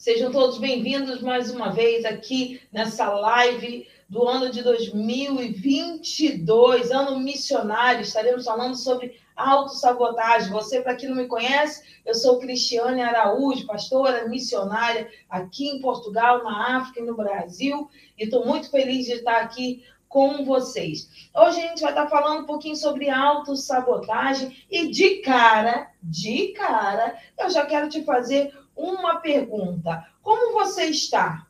Sejam todos bem-vindos mais uma vez aqui nessa live do ano de 2022, ano missionário. Estaremos falando sobre autossabotagem. Você, para quem não me conhece, eu sou Cristiane Araújo, pastora missionária aqui em Portugal, na África e no Brasil, e estou muito feliz de estar aqui com vocês. Hoje a gente vai estar falando um pouquinho sobre autossabotagem e de cara, de cara, eu já quero te fazer uma pergunta. Como você está?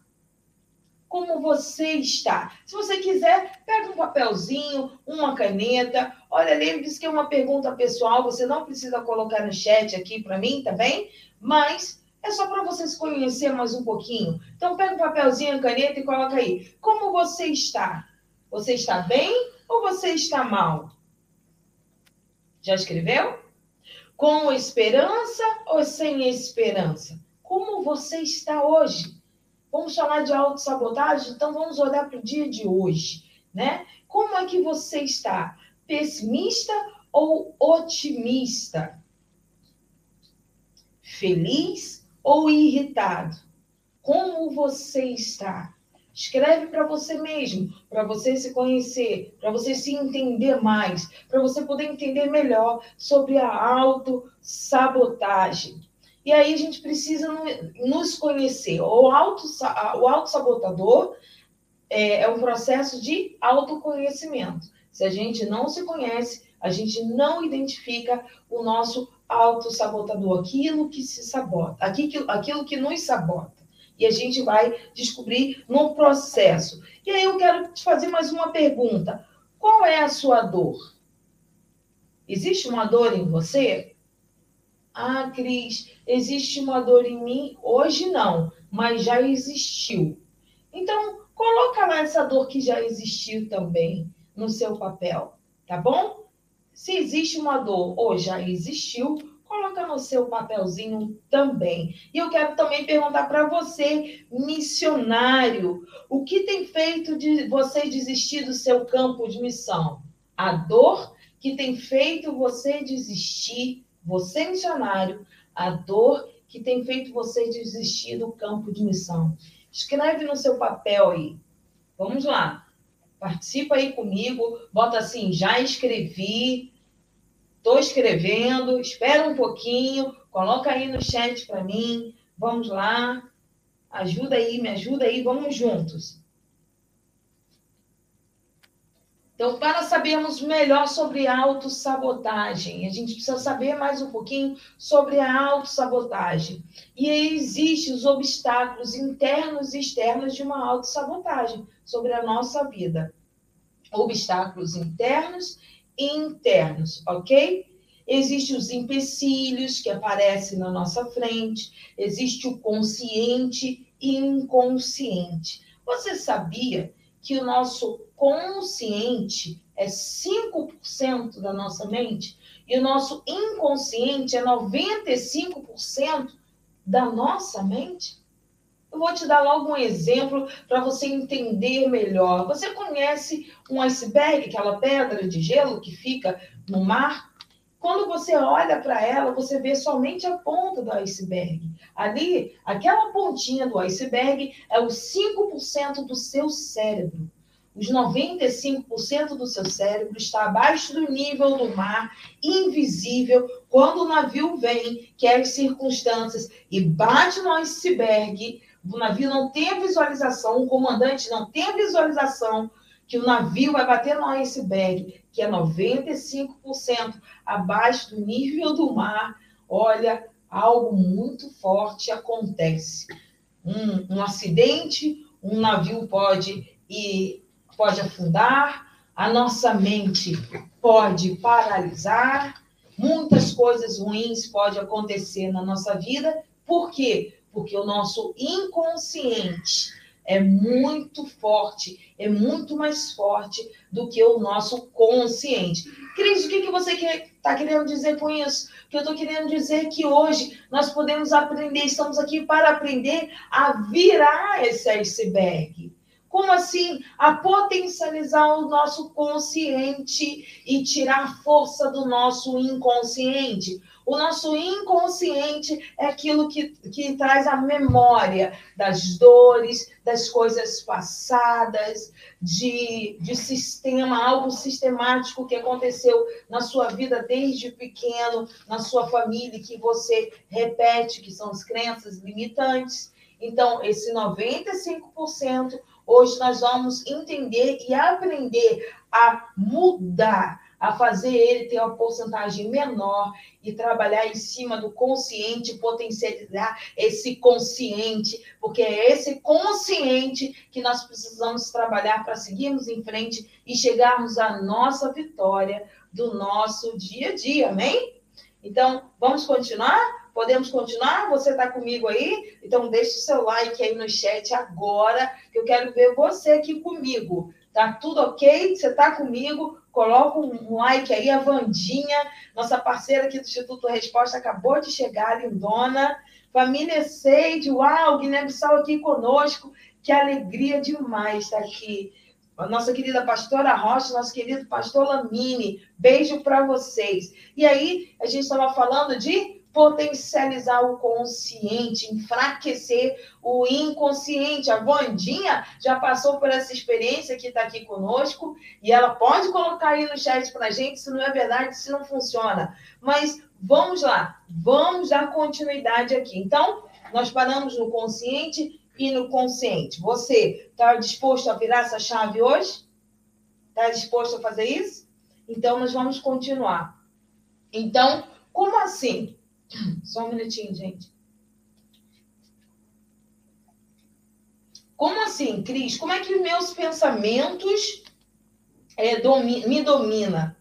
Como você está? Se você quiser, pega um papelzinho, uma caneta. Olha, lembre-se que é uma pergunta pessoal, você não precisa colocar no chat aqui para mim, tá bem? Mas é só para você se conhecer mais um pouquinho. Então, pega um papelzinho, uma caneta e coloca aí. Como você está? Você está bem ou você está mal? Já escreveu? Com esperança ou sem esperança? Como você está hoje? Vamos falar de autossabotagem? Então vamos olhar para o dia de hoje, né? Como é que você está? Pessimista ou otimista? Feliz ou irritado? Como você está? Escreve para você mesmo, para você se conhecer, para você se entender mais, para você poder entender melhor sobre a autossabotagem. E aí a gente precisa nos conhecer. O autossabotador é, é um processo de autoconhecimento. Se a gente não se conhece, a gente não identifica o nosso autossabotador, aquilo que se sabota, aquilo, aquilo que nos sabota e a gente vai descobrir no processo. E aí eu quero te fazer mais uma pergunta: qual é a sua dor? Existe uma dor em você? Ah, Cris, existe uma dor em mim? Hoje não, mas já existiu. Então, coloca lá essa dor que já existiu também no seu papel, tá bom? Se existe uma dor ou já existiu, coloca no seu papelzinho também. E eu quero também perguntar para você, missionário, o que tem feito de você desistir do seu campo de missão? A dor que tem feito você desistir, você missionário, a dor que tem feito você desistir do campo de missão. Escreve no seu papel aí. Vamos lá. Participa aí comigo, bota assim, já escrevi, Estou escrevendo, espera um pouquinho, coloca aí no chat para mim. Vamos lá. Ajuda aí, me ajuda aí, vamos juntos. Então, para sabermos melhor sobre autossabotagem, a gente precisa saber mais um pouquinho sobre a autossabotagem. E existem os obstáculos internos e externos de uma autossabotagem sobre a nossa vida. Obstáculos internos internos, ok? Existem os empecilhos que aparecem na nossa frente, existe o consciente e inconsciente. Você sabia que o nosso consciente é 5% da nossa mente e o nosso inconsciente é 95% da nossa mente? Eu vou te dar logo um exemplo para você entender melhor. Você conhece um iceberg, aquela pedra de gelo que fica no mar? Quando você olha para ela, você vê somente a ponta do iceberg. Ali, aquela pontinha do iceberg é os 5% do seu cérebro. Os 95% do seu cérebro está abaixo do nível do mar, invisível. Quando o navio vem, quer circunstâncias, e bate no iceberg, o navio não tem a visualização, o comandante não tem a visualização que o navio vai bater no iceberg, que é 95% abaixo do nível do mar. Olha, algo muito forte acontece. Um, um acidente, um navio pode ir, pode afundar, a nossa mente pode paralisar, muitas coisas ruins podem acontecer na nossa vida. Por quê? Porque o nosso inconsciente é muito forte, é muito mais forte do que o nosso consciente. Cris, o que, que você está querendo dizer com isso? Que eu estou querendo dizer que hoje nós podemos aprender, estamos aqui para aprender a virar esse iceberg. Como assim? A potencializar o nosso consciente e tirar a força do nosso inconsciente. O nosso inconsciente é aquilo que, que traz a memória das dores, das coisas passadas, de, de sistema, algo sistemático que aconteceu na sua vida desde pequeno, na sua família, que você repete, que são as crenças limitantes. Então, esse 95%, hoje nós vamos entender e aprender a mudar, a fazer ele ter uma porcentagem menor e trabalhar em cima do consciente, potencializar esse consciente, porque é esse consciente que nós precisamos trabalhar para seguirmos em frente e chegarmos à nossa vitória do nosso dia a dia, amém? Então, vamos continuar? Podemos continuar? Você está comigo aí? Então deixe o seu like aí no chat agora, que eu quero ver você aqui comigo. Tá tudo ok? Você está comigo? Coloca um like aí, a Vandinha, nossa parceira aqui do Instituto Resposta, acabou de chegar, lindona. Família Seide, uau, Guiné-Bissau aqui conosco. Que alegria demais estar aqui. A nossa querida pastora Rocha, nosso querido pastor Lamine, beijo para vocês. E aí, a gente estava falando de potencializar o consciente, enfraquecer o inconsciente. A Vandinha já passou por essa experiência que está aqui conosco e ela pode colocar aí no chat para a gente se não é verdade, se não funciona. Mas vamos lá, vamos dar continuidade aqui. Então, nós paramos no consciente e no consciente. Você está disposto a virar essa chave hoje? Está disposto a fazer isso? Então, nós vamos continuar. Então, como assim? Só um minutinho, gente. Como assim, Cris? Como é que meus pensamentos é, domi me domina?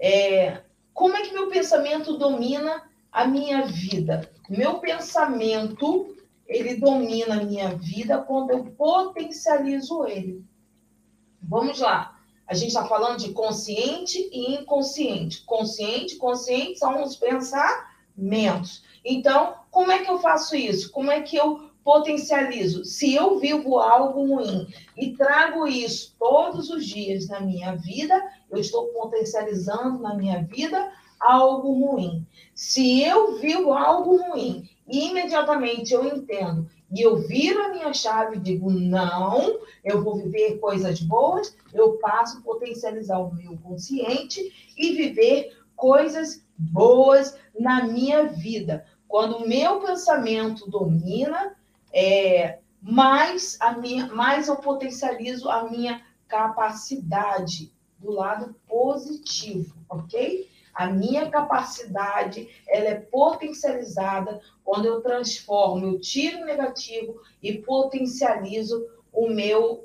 É, como é que meu pensamento domina a minha vida? Meu pensamento, ele domina a minha vida quando eu potencializo ele. Vamos lá. A gente está falando de consciente e inconsciente. Consciente, consciente são os pensar menos. Então, como é que eu faço isso? Como é que eu potencializo? Se eu vivo algo ruim e trago isso todos os dias na minha vida, eu estou potencializando na minha vida algo ruim. Se eu vivo algo ruim e imediatamente eu entendo e eu viro a minha chave e digo, não, eu vou viver coisas boas, eu passo a potencializar o meu consciente e viver coisas boas na minha vida. Quando o meu pensamento domina, é, mais, a minha, mais eu potencializo a minha capacidade do lado positivo, ok? A minha capacidade ela é potencializada quando eu transformo, eu tiro o negativo e potencializo o meu.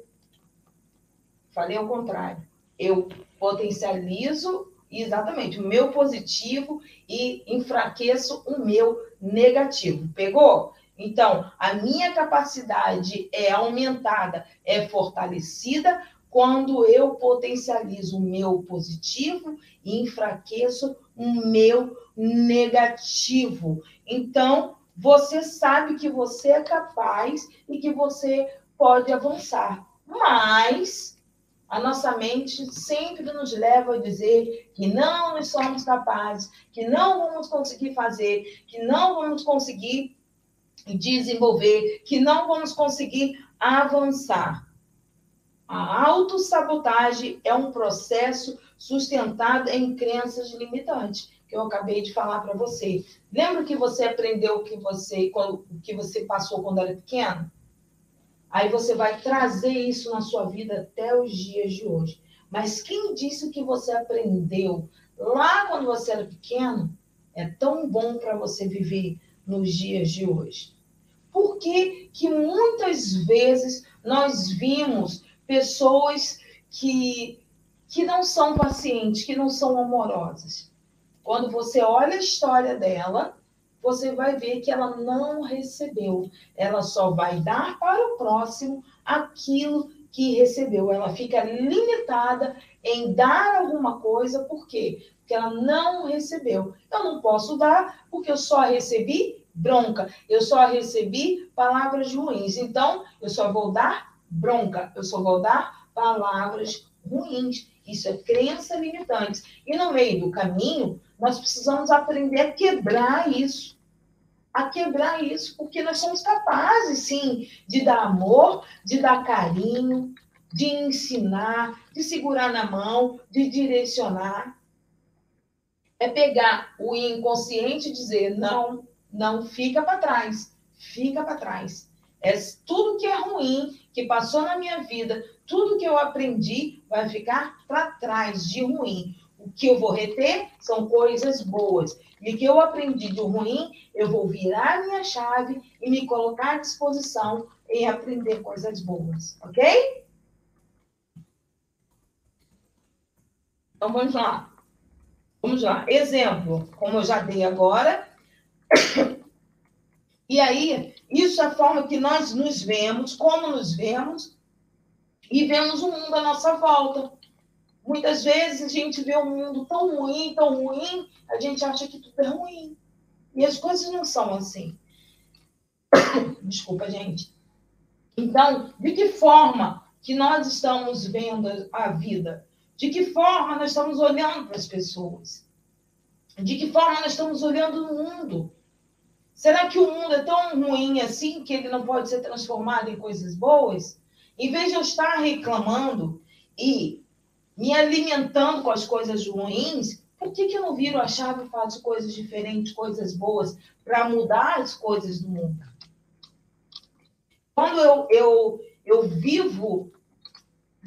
Falei ao contrário. Eu potencializo Exatamente, o meu positivo e enfraqueço o meu negativo. Pegou? Então, a minha capacidade é aumentada, é fortalecida quando eu potencializo o meu positivo e enfraqueço o meu negativo. Então, você sabe que você é capaz e que você pode avançar. Mas a nossa mente sempre nos leva a dizer que não somos capazes, que não vamos conseguir fazer, que não vamos conseguir desenvolver, que não vamos conseguir avançar. A autossabotagem é um processo sustentado em crenças limitantes, que eu acabei de falar para você. Lembra que você aprendeu que você, que você passou quando era pequeno? Aí você vai trazer isso na sua vida até os dias de hoje. Mas quem disse que você aprendeu lá quando você era pequeno é tão bom para você viver nos dias de hoje? Por que, que muitas vezes nós vimos pessoas que, que não são pacientes, que não são amorosas? Quando você olha a história dela, você vai ver que ela não recebeu. Ela só vai dar para o próximo aquilo que recebeu. Ela fica limitada em dar alguma coisa, por quê? Porque ela não recebeu. Eu não posso dar porque eu só recebi bronca, eu só recebi palavras ruins. Então, eu só vou dar bronca, eu só vou dar palavras ruins. Isso é crença limitante. E no meio do caminho, nós precisamos aprender a quebrar isso. A quebrar isso, porque nós somos capazes, sim, de dar amor, de dar carinho, de ensinar, de segurar na mão, de direcionar. É pegar o inconsciente e dizer: não, não fica para trás, fica para trás. É tudo que é ruim, que passou na minha vida, tudo que eu aprendi vai ficar para trás de ruim. O que eu vou reter são coisas boas. E o que eu aprendi de ruim, eu vou virar minha chave e me colocar à disposição em aprender coisas boas, ok? Então vamos lá. Vamos lá. Exemplo, como eu já dei agora. E aí, isso é a forma que nós nos vemos, como nos vemos, e vemos o mundo à nossa volta. Muitas vezes a gente vê o um mundo tão ruim, tão ruim, a gente acha que tudo é ruim. E as coisas não são assim. Desculpa, gente. Então, de que forma que nós estamos vendo a vida? De que forma nós estamos olhando para as pessoas? De que forma nós estamos olhando o mundo? Será que o mundo é tão ruim assim que ele não pode ser transformado em coisas boas? Em vez de eu estar reclamando e me alimentando com as coisas ruins, por que, que eu não viro a chave e faço coisas diferentes, coisas boas, para mudar as coisas do mundo? Quando eu, eu, eu vivo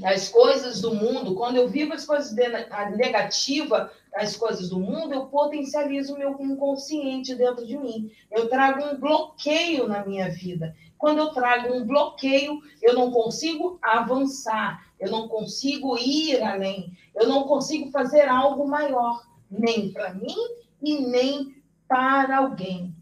as coisas do mundo, quando eu vivo as coisas negativas das coisas do mundo, eu potencializo o meu inconsciente dentro de mim. Eu trago um bloqueio na minha vida. Quando eu trago um bloqueio, eu não consigo avançar, eu não consigo ir além, eu não consigo fazer algo maior, nem para mim e nem para alguém.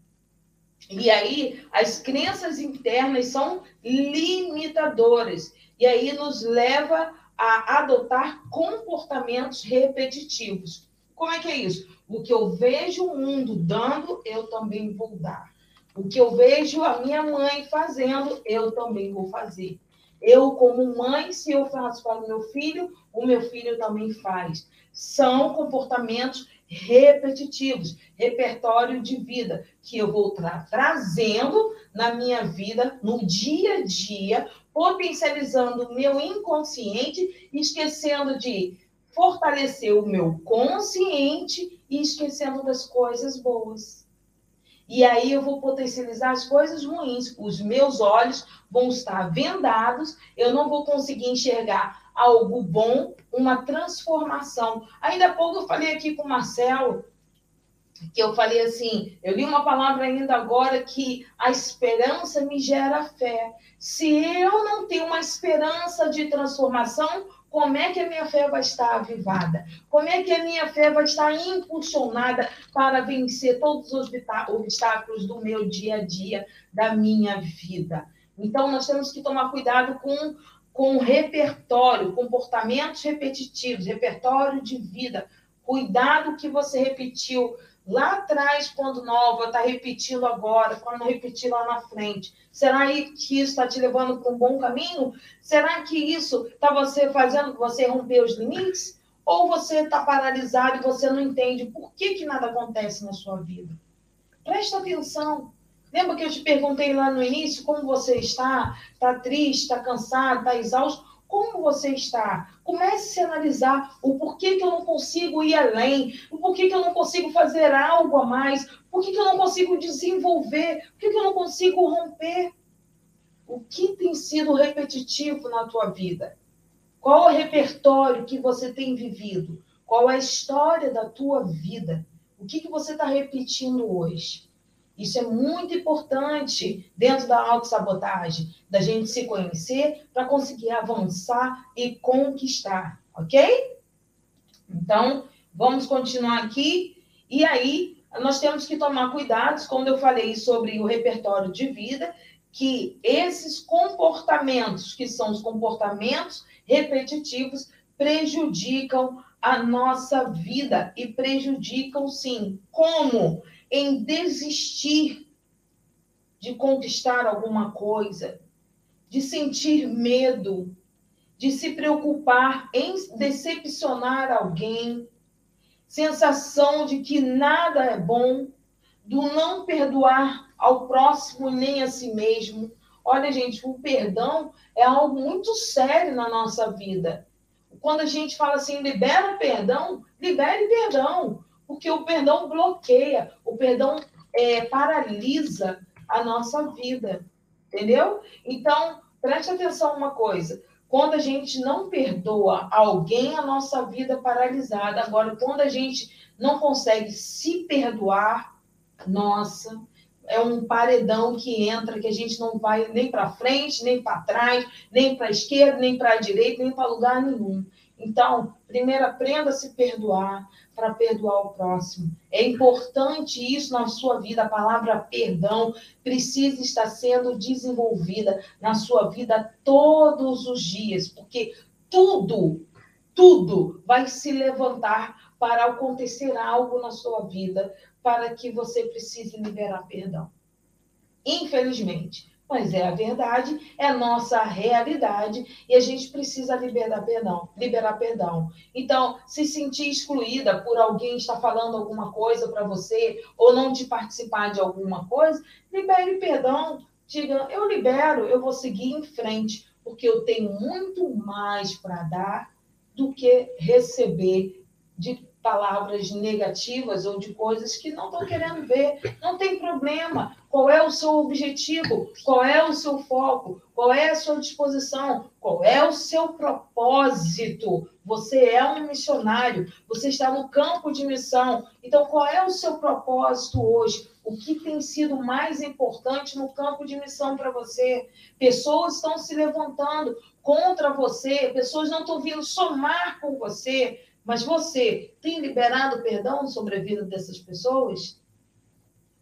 E aí, as crenças internas são limitadoras. E aí nos leva a adotar comportamentos repetitivos. Como é que é isso? O que eu vejo o mundo dando, eu também vou dar. O que eu vejo a minha mãe fazendo, eu também vou fazer. Eu, como mãe, se eu faço para o meu filho, o meu filho também faz. São comportamentos repetitivos, repertório de vida, que eu vou tra trazendo na minha vida, no dia a dia, potencializando o meu inconsciente, esquecendo de fortalecer o meu consciente e esquecendo das coisas boas. E aí eu vou potencializar as coisas ruins. Os meus olhos vão estar vendados, eu não vou conseguir enxergar algo bom, uma transformação. Ainda há pouco eu falei aqui com o Marcelo, que eu falei assim, eu li uma palavra ainda agora que a esperança me gera fé. Se eu não tenho uma esperança de transformação, como é que a minha fé vai estar avivada? Como é que a minha fé vai estar impulsionada para vencer todos os obstáculos do meu dia a dia, da minha vida? Então, nós temos que tomar cuidado com, com o repertório, comportamentos repetitivos, repertório de vida. Cuidado que você repetiu lá atrás, quando nova, está repetindo agora, quando repetir lá na frente. Será que isso está te levando para um bom caminho? Será que isso está você fazendo você romper os limites? Ou você está paralisado e você não entende por que, que nada acontece na sua vida? Presta atenção. Lembra que eu te perguntei lá no início como você está? Está triste, está cansado, está exausto? Como você está? Comece a analisar o porquê que eu não consigo ir além, o porquê que eu não consigo fazer algo a mais, por que eu não consigo desenvolver, por que eu não consigo romper. O que tem sido repetitivo na tua vida? Qual o repertório que você tem vivido? Qual a história da tua vida? O que, que você está repetindo hoje? Isso é muito importante dentro da autossabotagem, da gente se conhecer para conseguir avançar e conquistar, ok? Então, vamos continuar aqui. E aí, nós temos que tomar cuidados, quando eu falei sobre o repertório de vida, que esses comportamentos, que são os comportamentos repetitivos, prejudicam a nossa vida e prejudicam sim. Como? em desistir de conquistar alguma coisa, de sentir medo, de se preocupar em decepcionar alguém, sensação de que nada é bom, do não perdoar ao próximo nem a si mesmo. Olha, gente, o perdão é algo muito sério na nossa vida. Quando a gente fala assim, libera perdão, libere perdão, porque o perdão bloqueia, o perdão é, paralisa a nossa vida, entendeu? Então, preste atenção uma coisa. Quando a gente não perdoa alguém, a nossa vida é paralisada. Agora, quando a gente não consegue se perdoar, nossa, é um paredão que entra que a gente não vai nem para frente, nem para trás, nem para a esquerda, nem para a direita, nem para lugar nenhum. Então, primeiro aprenda a se perdoar para perdoar o próximo. É importante isso na sua vida. A palavra perdão precisa estar sendo desenvolvida na sua vida todos os dias, porque tudo, tudo vai se levantar para acontecer algo na sua vida para que você precise liberar perdão. Infelizmente, mas é a verdade, é nossa realidade e a gente precisa liberar perdão, liberar perdão. Então, se sentir excluída por alguém estar falando alguma coisa para você ou não de participar de alguma coisa, libere perdão. Diga, eu libero, eu vou seguir em frente, porque eu tenho muito mais para dar do que receber de palavras negativas ou de coisas que não estão querendo ver. Não tem problema. Qual é o seu objetivo? Qual é o seu foco? Qual é a sua disposição? Qual é o seu propósito? Você é um missionário, você está no campo de missão. Então, qual é o seu propósito hoje? O que tem sido mais importante no campo de missão para você? Pessoas estão se levantando contra você, pessoas não estão vindo somar com você, mas você tem liberado perdão sobre a vida dessas pessoas?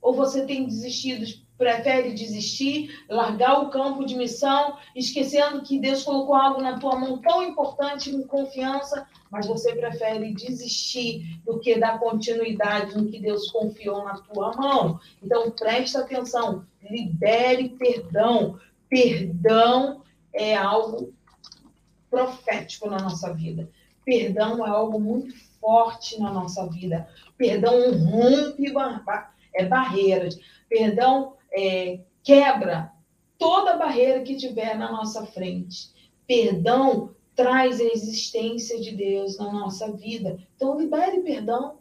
Ou você tem desistido, prefere desistir, largar o campo de missão, esquecendo que Deus colocou algo na tua mão tão importante com confiança, mas você prefere desistir do que dar continuidade no que Deus confiou na tua mão? Então presta atenção, libere perdão. Perdão é algo profético na nossa vida. Perdão é algo muito forte na nossa vida. Perdão rompe é, barreiras. Perdão é, quebra toda barreira que tiver na nossa frente. Perdão traz a existência de Deus na nossa vida. Então, libere perdão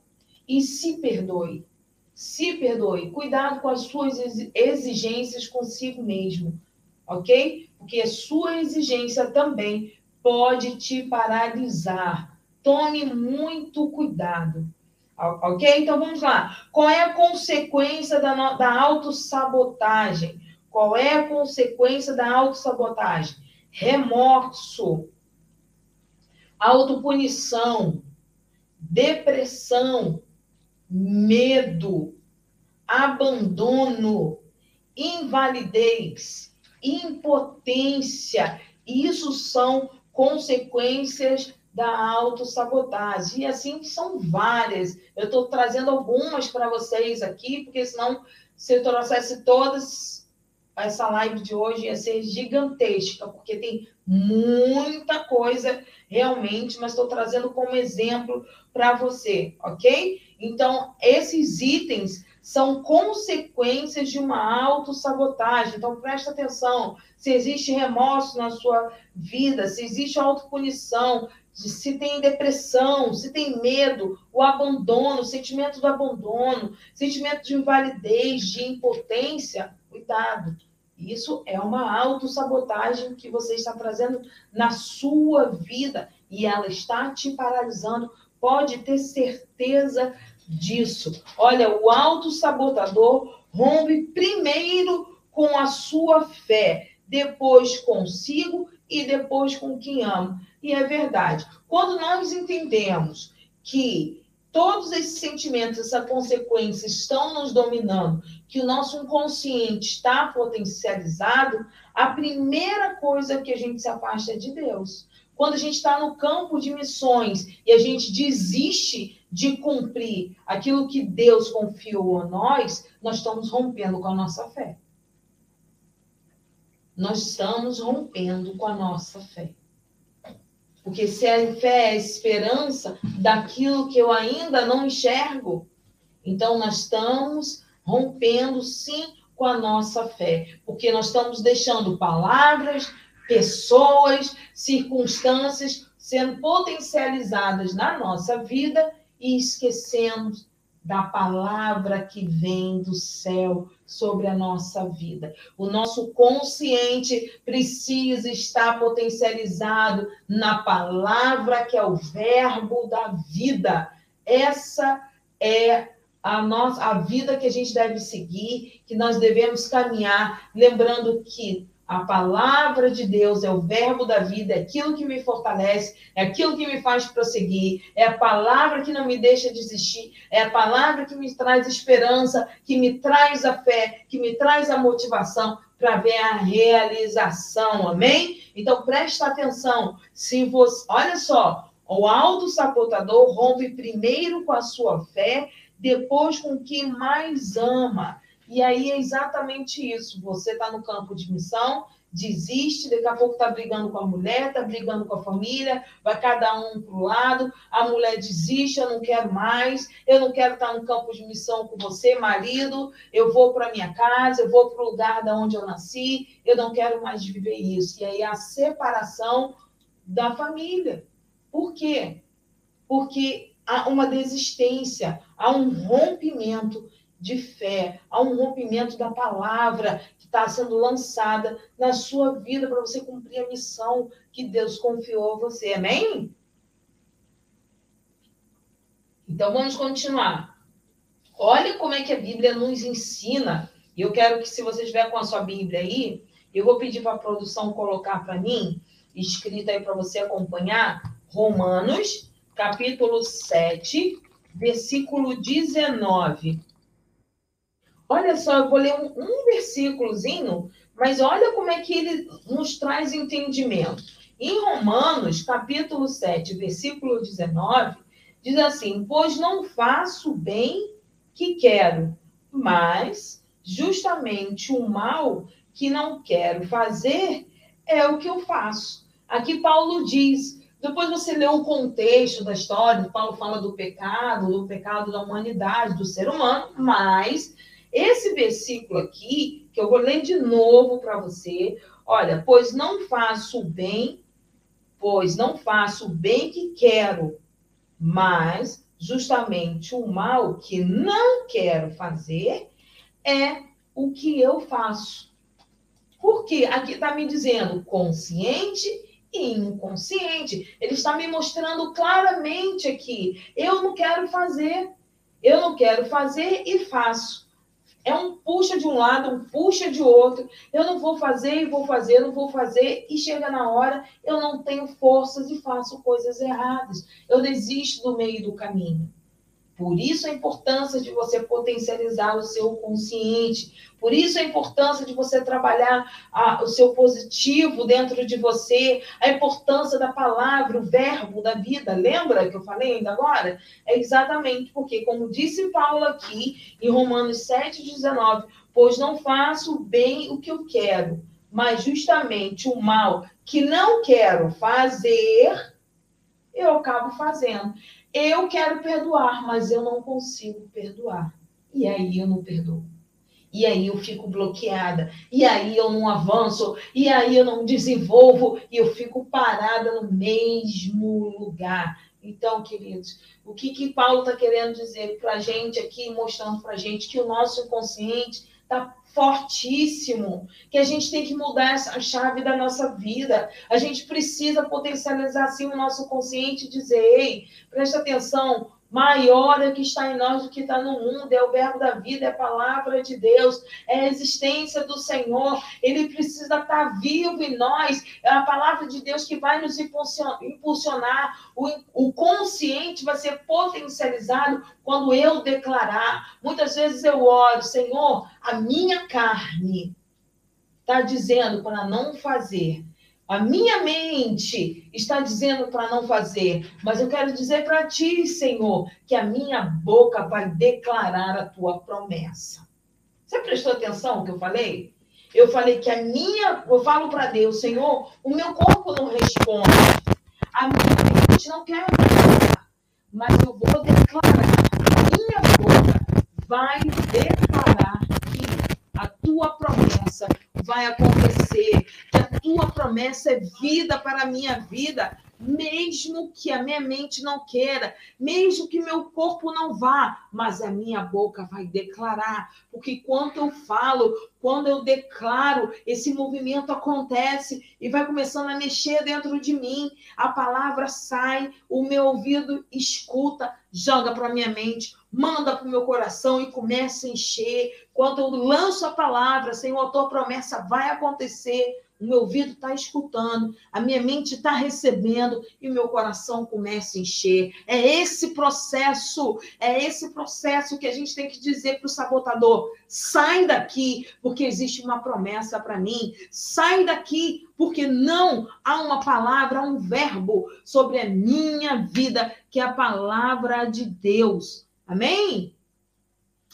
e se perdoe. Se perdoe. Cuidado com as suas exigências consigo mesmo, ok? Porque a sua exigência também pode te paralisar. Tome muito cuidado. Ok? Então vamos lá. Qual é a consequência da, da autossabotagem? Qual é a consequência da autossabotagem? Remorso, autopunição, depressão, medo, abandono, invalidez, impotência. Isso são consequências da autossabotagem. E assim são várias. Eu estou trazendo algumas para vocês aqui, porque senão, se eu trouxesse todas, essa live de hoje ia ser gigantesca, porque tem muita coisa realmente, mas estou trazendo como exemplo para você, ok? Então, esses itens são consequências de uma autossabotagem. Então, presta atenção. Se existe remorso na sua vida, se existe autopunição, se tem depressão, se tem medo, o abandono, o sentimento do abandono, sentimento de invalidez, de impotência, cuidado. Isso é uma autossabotagem que você está trazendo na sua vida e ela está te paralisando. Pode ter certeza disso. Olha, o autossabotador rompe primeiro com a sua fé, depois consigo e depois com quem ama. E é verdade. Quando nós entendemos que todos esses sentimentos, essa consequência estão nos dominando, que o nosso inconsciente está potencializado, a primeira coisa que a gente se afasta é de Deus. Quando a gente está no campo de missões e a gente desiste de cumprir aquilo que Deus confiou a nós, nós estamos rompendo com a nossa fé. Nós estamos rompendo com a nossa fé. Porque se a fé é a esperança daquilo que eu ainda não enxergo, então nós estamos rompendo sim com a nossa fé, porque nós estamos deixando palavras, pessoas, circunstâncias sendo potencializadas na nossa vida e esquecemos da palavra que vem do céu sobre a nossa vida. O nosso consciente precisa estar potencializado na palavra que é o verbo da vida. Essa é a nossa a vida que a gente deve seguir, que nós devemos caminhar, lembrando que a palavra de Deus é o verbo da vida, é aquilo que me fortalece, é aquilo que me faz prosseguir, é a palavra que não me deixa desistir, é a palavra que me traz esperança, que me traz a fé, que me traz a motivação para ver a realização. Amém? Então presta atenção. Se você, olha só, o auto-sabotador rompe primeiro com a sua fé, depois com quem mais ama. E aí é exatamente isso. Você está no campo de missão, desiste, daqui a pouco está brigando com a mulher, está brigando com a família, vai cada um para o lado, a mulher desiste, eu não quero mais, eu não quero estar tá no campo de missão com você, marido, eu vou para minha casa, eu vou para o lugar da onde eu nasci, eu não quero mais viver isso. E aí a separação da família. Por quê? Porque há uma desistência, há um rompimento de fé, há um rompimento da palavra que está sendo lançada na sua vida para você cumprir a missão que Deus confiou a você. Amém? Então vamos continuar. Olha como é que a Bíblia nos ensina. E eu quero que, se você estiver com a sua Bíblia aí, eu vou pedir para a produção colocar para mim, escrita aí para você acompanhar, Romanos, capítulo 7, versículo 19. Olha só, eu vou ler um, um versículozinho, mas olha como é que ele nos traz entendimento. Em Romanos, capítulo 7, versículo 19, diz assim: Pois não faço o bem que quero, mas justamente o mal que não quero fazer é o que eu faço. Aqui Paulo diz, depois você lê o contexto da história, Paulo fala do pecado, do pecado da humanidade, do ser humano, mas esse versículo aqui, que eu vou ler de novo para você, olha, pois não faço o bem, pois não faço o bem que quero, mas justamente o mal que não quero fazer é o que eu faço. Porque aqui está me dizendo consciente e inconsciente. Ele está me mostrando claramente aqui. Eu não quero fazer. Eu não quero fazer e faço. É um puxa de um lado, um puxa de outro. Eu não vou fazer e vou fazer, não vou fazer, e chega na hora, eu não tenho forças e faço coisas erradas. Eu desisto do meio do caminho. Por isso a importância de você potencializar o seu consciente. Por isso a importância de você trabalhar a, o seu positivo dentro de você. A importância da palavra, o verbo da vida. Lembra que eu falei ainda agora? É exatamente porque, como disse Paulo aqui em Romanos 7,19, pois não faço bem o que eu quero, mas justamente o mal que não quero fazer, eu acabo fazendo. Eu quero perdoar, mas eu não consigo perdoar. E aí eu não perdoo. E aí eu fico bloqueada. E aí eu não avanço. E aí eu não desenvolvo. E eu fico parada no mesmo lugar. Então, queridos, o que, que Paulo está querendo dizer para a gente aqui, mostrando para a gente que o nosso inconsciente está fortíssimo, que a gente tem que mudar essa chave da nossa vida. A gente precisa potencializar assim o nosso consciente e dizer, ei, presta atenção, Maior é o que está em nós do que está no mundo, é o verbo da vida, é a palavra de Deus, é a existência do Senhor. Ele precisa estar vivo em nós, é a palavra de Deus que vai nos impulsionar. O, o consciente vai ser potencializado quando eu declarar. Muitas vezes eu oro, Senhor, a minha carne está dizendo para não fazer a minha mente está dizendo para não fazer, mas eu quero dizer para ti, Senhor, que a minha boca vai declarar a tua promessa. Você prestou atenção no que eu falei? Eu falei que a minha, eu falo para Deus, Senhor, o meu corpo não responde. A minha mente não quer declarar, mas eu vou declarar. A minha boca vai declarar tua promessa vai acontecer, que a tua promessa é vida para a minha vida, mesmo que a minha mente não queira, mesmo que meu corpo não vá, mas a minha boca vai declarar, porque quando eu falo, quando eu declaro, esse movimento acontece e vai começando a mexer dentro de mim, a palavra sai, o meu ouvido escuta, joga para minha mente, manda para o meu coração e começa a encher. Quando eu lanço a palavra, Senhor, a tua promessa vai acontecer o meu ouvido está escutando, a minha mente está recebendo e o meu coração começa a encher. É esse processo, é esse processo que a gente tem que dizer para o sabotador: sai daqui, porque existe uma promessa para mim. Sai daqui, porque não há uma palavra, um verbo sobre a minha vida, que é a palavra de Deus. Amém?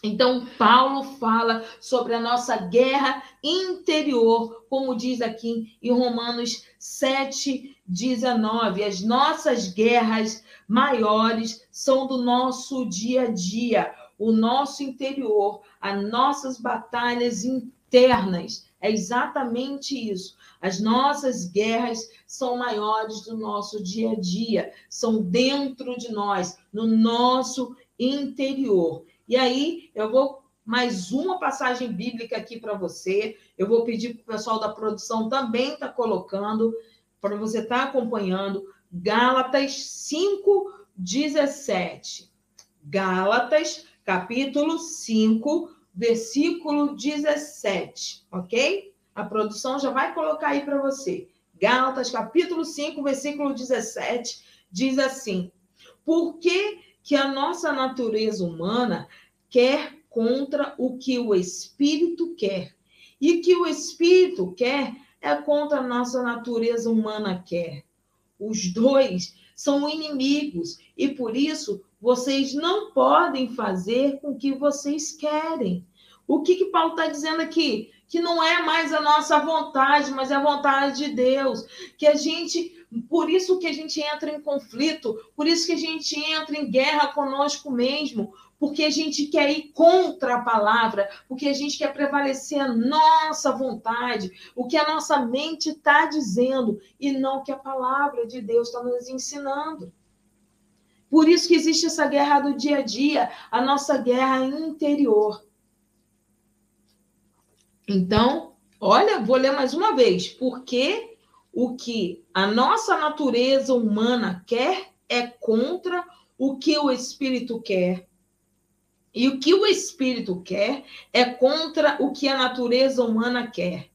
Então, Paulo fala sobre a nossa guerra interior, como diz aqui em Romanos 7, 19. As nossas guerras maiores são do nosso dia a dia, o nosso interior, as nossas batalhas internas. É exatamente isso. As nossas guerras são maiores do nosso dia a dia, são dentro de nós, no nosso interior. E aí, eu vou mais uma passagem bíblica aqui para você. Eu vou pedir para o pessoal da produção também estar tá colocando, para você estar tá acompanhando. Gálatas 5, 17. Gálatas, capítulo 5, versículo 17, ok? A produção já vai colocar aí para você. Gálatas, capítulo 5, versículo 17, diz assim: Por que, a nossa natureza humana quer contra o que o espírito quer. E que o espírito quer é contra a nossa natureza humana quer. Os dois são inimigos e por isso vocês não podem fazer o que vocês querem. O que, que Paulo está dizendo aqui? Que não é mais a nossa vontade, mas é a vontade de Deus. Que a gente por isso que a gente entra em conflito, por isso que a gente entra em guerra conosco mesmo, porque a gente quer ir contra a palavra, porque a gente quer prevalecer a nossa vontade, o que a nossa mente está dizendo, e não o que a palavra de Deus está nos ensinando. Por isso que existe essa guerra do dia a dia, a nossa guerra interior. Então, olha, vou ler mais uma vez. Porque o que a nossa natureza humana quer é contra o que o espírito quer. E o que o espírito quer é contra o que a natureza humana quer.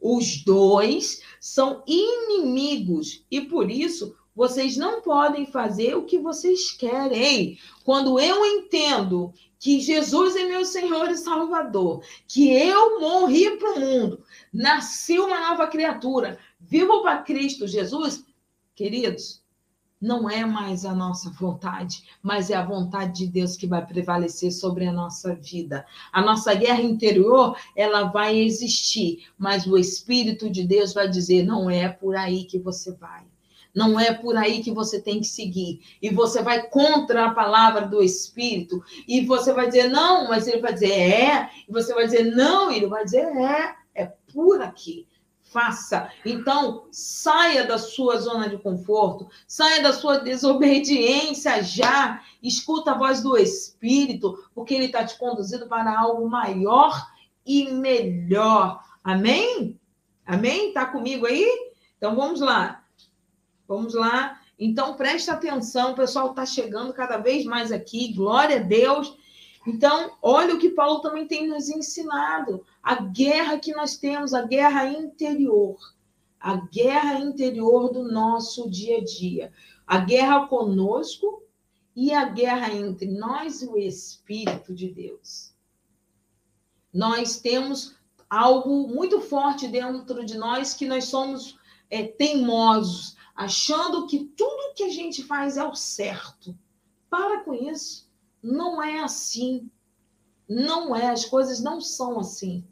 Os dois são inimigos e por isso vocês não podem fazer o que vocês querem. Quando eu entendo que Jesus é meu Senhor e Salvador, que eu morri para o mundo, nasci uma nova criatura, vivo para Cristo Jesus, queridos, não é mais a nossa vontade, mas é a vontade de Deus que vai prevalecer sobre a nossa vida. A nossa guerra interior, ela vai existir, mas o Espírito de Deus vai dizer: não é por aí que você vai. Não é por aí que você tem que seguir. E você vai contra a palavra do Espírito. E você vai dizer, não, mas ele vai dizer, é. E você vai dizer, não, e ele vai dizer, é. É por aqui faça. Então, saia da sua zona de conforto, saia da sua desobediência já, escuta a voz do Espírito, porque ele está te conduzindo para algo maior e melhor. Amém? Amém? Está comigo aí? Então vamos lá. Vamos lá. Então preste atenção, o pessoal está chegando cada vez mais aqui. Glória a Deus. Então, olha o que Paulo também tem nos ensinado. A guerra que nós temos, a guerra interior. A guerra interior do nosso dia a dia. A guerra conosco e a guerra entre nós e o Espírito de Deus. Nós temos algo muito forte dentro de nós que nós somos é, teimosos, achando que tudo que a gente faz é o certo. Para com isso. Não é assim. Não é, as coisas não são assim.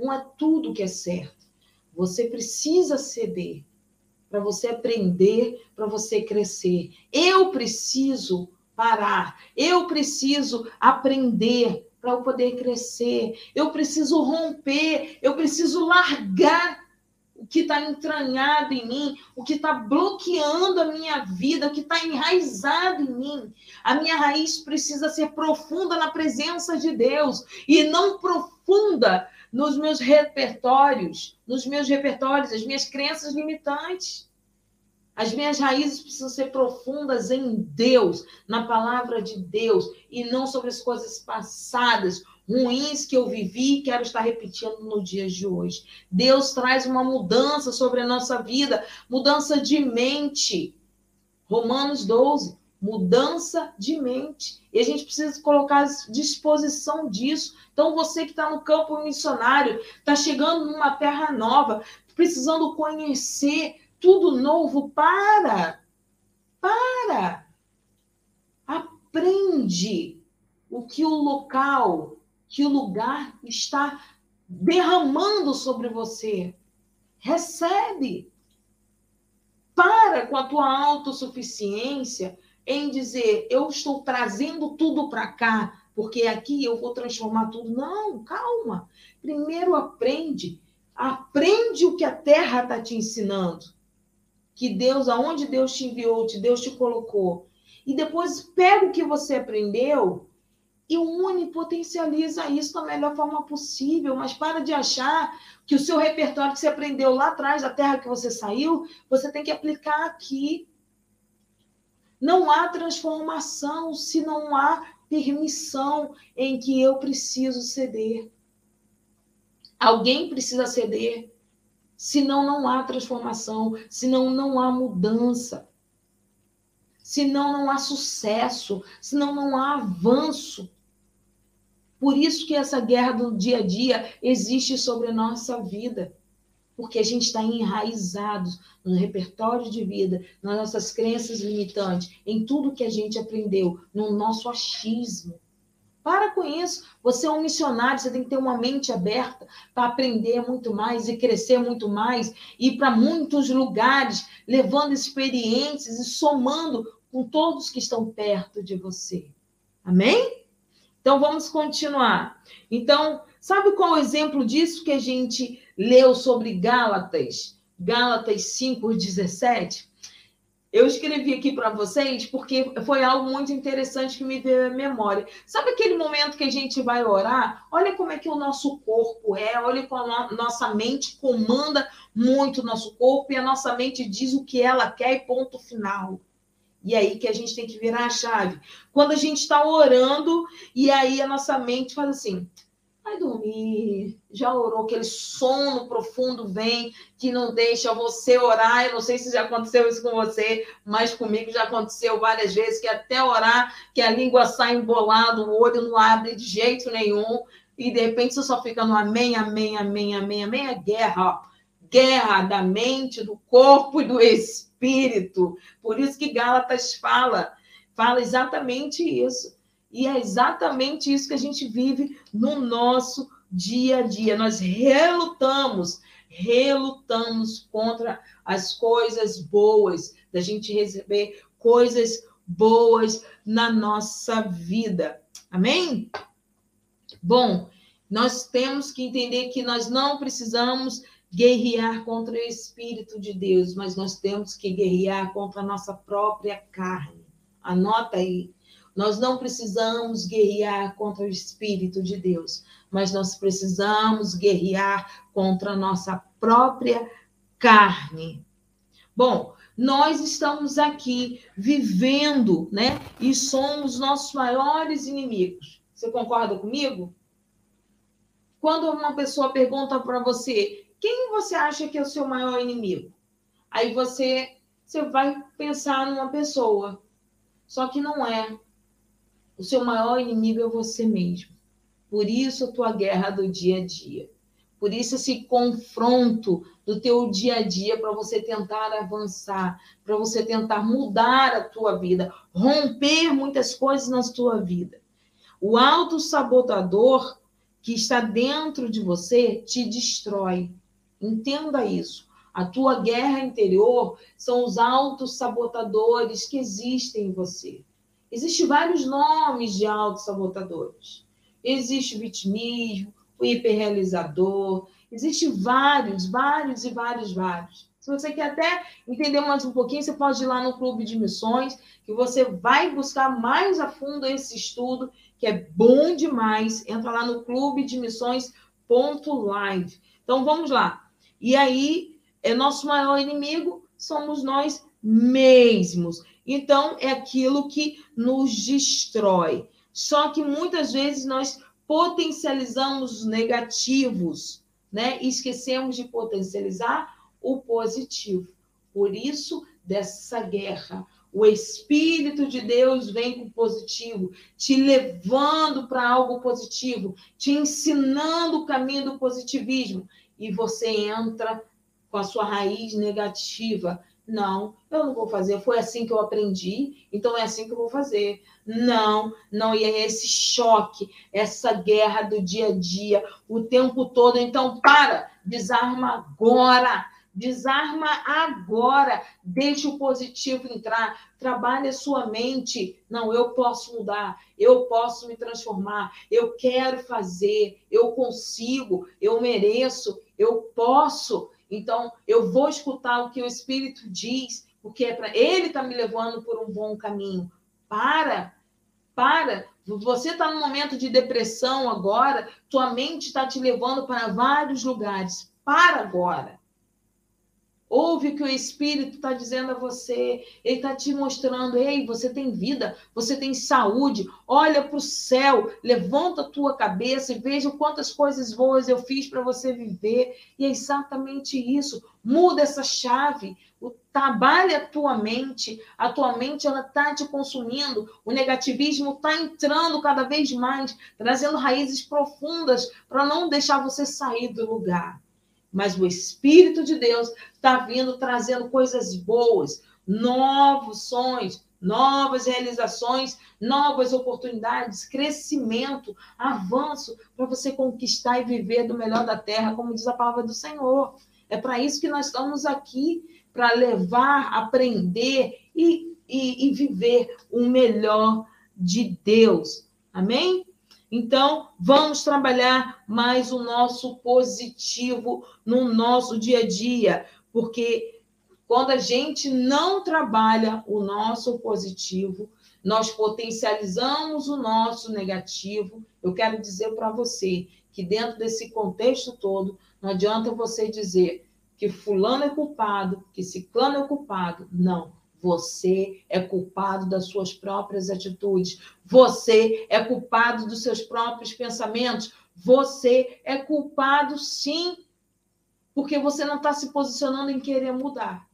Não é tudo que é certo. Você precisa ceder para você aprender, para você crescer. Eu preciso parar, eu preciso aprender para eu poder crescer, eu preciso romper, eu preciso largar o que está entranhado em mim, o que está bloqueando a minha vida, o que está enraizado em mim. A minha raiz precisa ser profunda na presença de Deus e não profunda nos meus repertórios, nos meus repertórios, as minhas crenças limitantes. As minhas raízes precisam ser profundas em Deus, na palavra de Deus, e não sobre as coisas passadas, ruins que eu vivi e quero estar repetindo no dia de hoje. Deus traz uma mudança sobre a nossa vida, mudança de mente. Romanos 12, mudança de mente. E a gente precisa colocar disposição disso. Então, você que está no campo missionário, está chegando numa terra nova, precisando conhecer tudo novo, para. Para. Aprende o que o local que o lugar está derramando sobre você. Recebe. Para com a tua autossuficiência em dizer, eu estou trazendo tudo para cá, porque aqui eu vou transformar tudo. Não, calma. Primeiro aprende. Aprende o que a terra está te ensinando. Que Deus, aonde Deus te enviou, te Deus te colocou. E depois pega o que você aprendeu e une, potencializa isso da melhor forma possível, mas para de achar que o seu repertório que você aprendeu lá atrás, da terra que você saiu, você tem que aplicar aqui. Não há transformação se não há permissão em que eu preciso ceder. Alguém precisa ceder, senão não há transformação, senão não há mudança, senão não há sucesso, senão não há avanço. Por isso que essa guerra do dia a dia existe sobre a nossa vida. Porque a gente está enraizado no repertório de vida, nas nossas crenças limitantes, em tudo que a gente aprendeu, no nosso achismo. Para com isso. Você é um missionário, você tem que ter uma mente aberta para aprender muito mais e crescer muito mais, ir para muitos lugares, levando experiências e somando com todos que estão perto de você. Amém? Então vamos continuar. Então, sabe qual é o exemplo disso que a gente leu sobre Gálatas? Gálatas 5:17. Eu escrevi aqui para vocês porque foi algo muito interessante que me veio à memória. Sabe aquele momento que a gente vai orar? Olha como é que o nosso corpo é, olha como a nossa mente comanda muito o nosso corpo e a nossa mente diz o que ela quer e ponto final. E aí que a gente tem que virar a chave. Quando a gente está orando, e aí a nossa mente faz assim: vai dormir, já orou, aquele sono profundo vem que não deixa você orar. Eu não sei se já aconteceu isso com você, mas comigo já aconteceu várias vezes que até orar, que a língua sai embolada, o olho não abre de jeito nenhum, e de repente você só fica no amém, amém, amém, amém, amém, a guerra, ó. Guerra da mente, do corpo e do espírito. Por isso que Gálatas fala, fala exatamente isso. E é exatamente isso que a gente vive no nosso dia a dia. Nós relutamos, relutamos contra as coisas boas, da gente receber coisas boas na nossa vida. Amém? Bom, nós temos que entender que nós não precisamos guerrear contra o Espírito de Deus, mas nós temos que guerrear contra a nossa própria carne. Anota aí. Nós não precisamos guerrear contra o Espírito de Deus, mas nós precisamos guerrear contra a nossa própria carne. Bom, nós estamos aqui vivendo, né? E somos nossos maiores inimigos. Você concorda comigo? Quando uma pessoa pergunta para você, quem você acha que é o seu maior inimigo? Aí você, você vai pensar numa pessoa. Só que não é. O seu maior inimigo é você mesmo. Por isso a tua guerra do dia a dia. Por isso esse confronto do teu dia a dia para você tentar avançar, para você tentar mudar a tua vida, romper muitas coisas na tua vida. O auto-sabotador que está dentro de você te destrói. Entenda isso. A tua guerra interior são os autossabotadores que existem em você. Existem vários nomes de autossabotadores. Existe o vitimismo, o hiperrealizador, existem vários, vários e vários, vários. Se você quer até entender mais um pouquinho, você pode ir lá no Clube de Missões, que você vai buscar mais a fundo esse estudo, que é bom demais. Entra lá no Clube de Missões.live. Então vamos lá. E aí, é nosso maior inimigo somos nós mesmos. Então, é aquilo que nos destrói. Só que muitas vezes nós potencializamos os negativos, né? E esquecemos de potencializar o positivo. Por isso, dessa guerra, o Espírito de Deus vem com positivo, te levando para algo positivo, te ensinando o caminho do positivismo, e você entra com a sua raiz negativa. Não, eu não vou fazer. Foi assim que eu aprendi, então é assim que eu vou fazer. Não, não, e é esse choque, essa guerra do dia a dia, o tempo todo. Então, para, desarma agora Desarma agora, deixe o positivo entrar, trabalhe a sua mente. Não, eu posso mudar, eu posso me transformar, eu quero fazer, eu consigo, eu mereço, eu posso. Então, eu vou escutar o que o Espírito diz, porque é para ele está me levando por um bom caminho. Para, para. Você está num momento de depressão agora, tua mente está te levando para vários lugares. Para agora. Ouve o que o Espírito está dizendo a você. Ele está te mostrando: ei, você tem vida, você tem saúde. Olha para o céu, levanta a tua cabeça e veja quantas coisas boas eu fiz para você viver. E é exatamente isso. Muda essa chave. Trabalha a tua mente. A tua mente ela está te consumindo. O negativismo está entrando cada vez mais, trazendo raízes profundas para não deixar você sair do lugar mas o Espírito de Deus está vindo trazendo coisas boas, novos sonhos, novas realizações, novas oportunidades, crescimento, avanço para você conquistar e viver do melhor da terra, como diz a palavra do Senhor. É para isso que nós estamos aqui para levar, aprender e, e, e viver o melhor de Deus. Amém? Então, vamos trabalhar mais o nosso positivo no nosso dia a dia, porque quando a gente não trabalha o nosso positivo, nós potencializamos o nosso negativo. Eu quero dizer para você que dentro desse contexto todo, não adianta você dizer que fulano é culpado, que ciclano é culpado. Não. Você é culpado das suas próprias atitudes. Você é culpado dos seus próprios pensamentos. Você é culpado, sim, porque você não está se posicionando em querer mudar.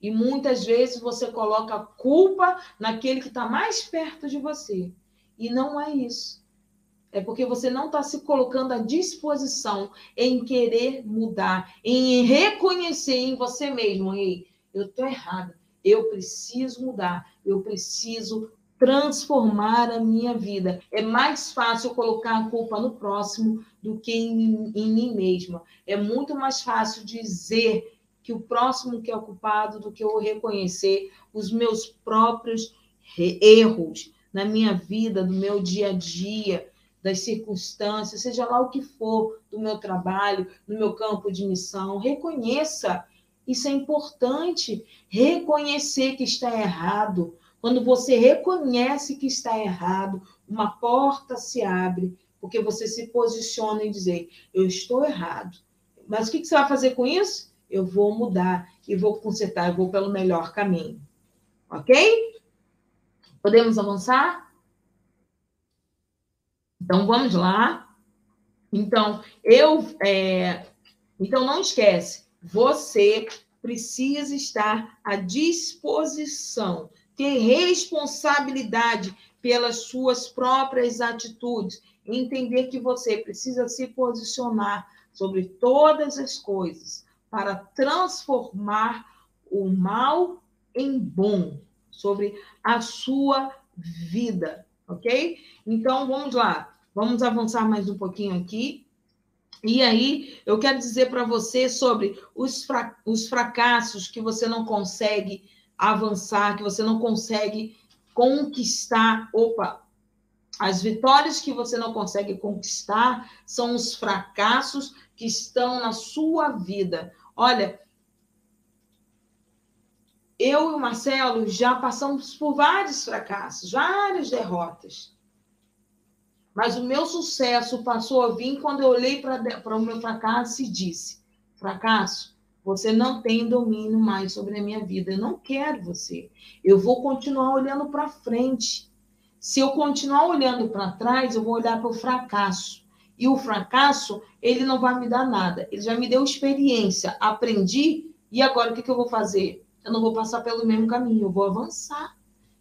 E muitas vezes você coloca a culpa naquele que está mais perto de você. E não é isso. É porque você não está se colocando à disposição em querer mudar, em reconhecer em você mesmo, ei, eu estou errada eu preciso mudar, eu preciso transformar a minha vida. É mais fácil colocar a culpa no próximo do que em, em mim mesma. É muito mais fácil dizer que o próximo que é culpado do que eu reconhecer os meus próprios erros na minha vida, do meu dia a dia, das circunstâncias, seja lá o que for, do meu trabalho, do meu campo de missão. Reconheça isso é importante. Reconhecer que está errado. Quando você reconhece que está errado, uma porta se abre, porque você se posiciona e dizer: Eu estou errado. Mas o que você vai fazer com isso? Eu vou mudar e vou consertar, eu vou pelo melhor caminho. Ok? Podemos avançar? Então vamos lá. Então, eu. É... Então, não esquece você precisa estar à disposição, ter responsabilidade pelas suas próprias atitudes, entender que você precisa se posicionar sobre todas as coisas para transformar o mal em bom sobre a sua vida, ok? Então vamos lá, vamos avançar mais um pouquinho aqui. E aí, eu quero dizer para você sobre os, fra os fracassos que você não consegue avançar, que você não consegue conquistar. Opa! As vitórias que você não consegue conquistar são os fracassos que estão na sua vida. Olha, eu e o Marcelo já passamos por vários fracassos, várias derrotas. Mas o meu sucesso passou a vir quando eu olhei para o meu fracasso e disse: fracasso, você não tem domínio mais sobre a minha vida. Eu não quero você. Eu vou continuar olhando para frente. Se eu continuar olhando para trás, eu vou olhar para o fracasso. E o fracasso, ele não vai me dar nada. Ele já me deu experiência, aprendi, e agora o que, que eu vou fazer? eu não vou passar pelo mesmo caminho, eu vou avançar.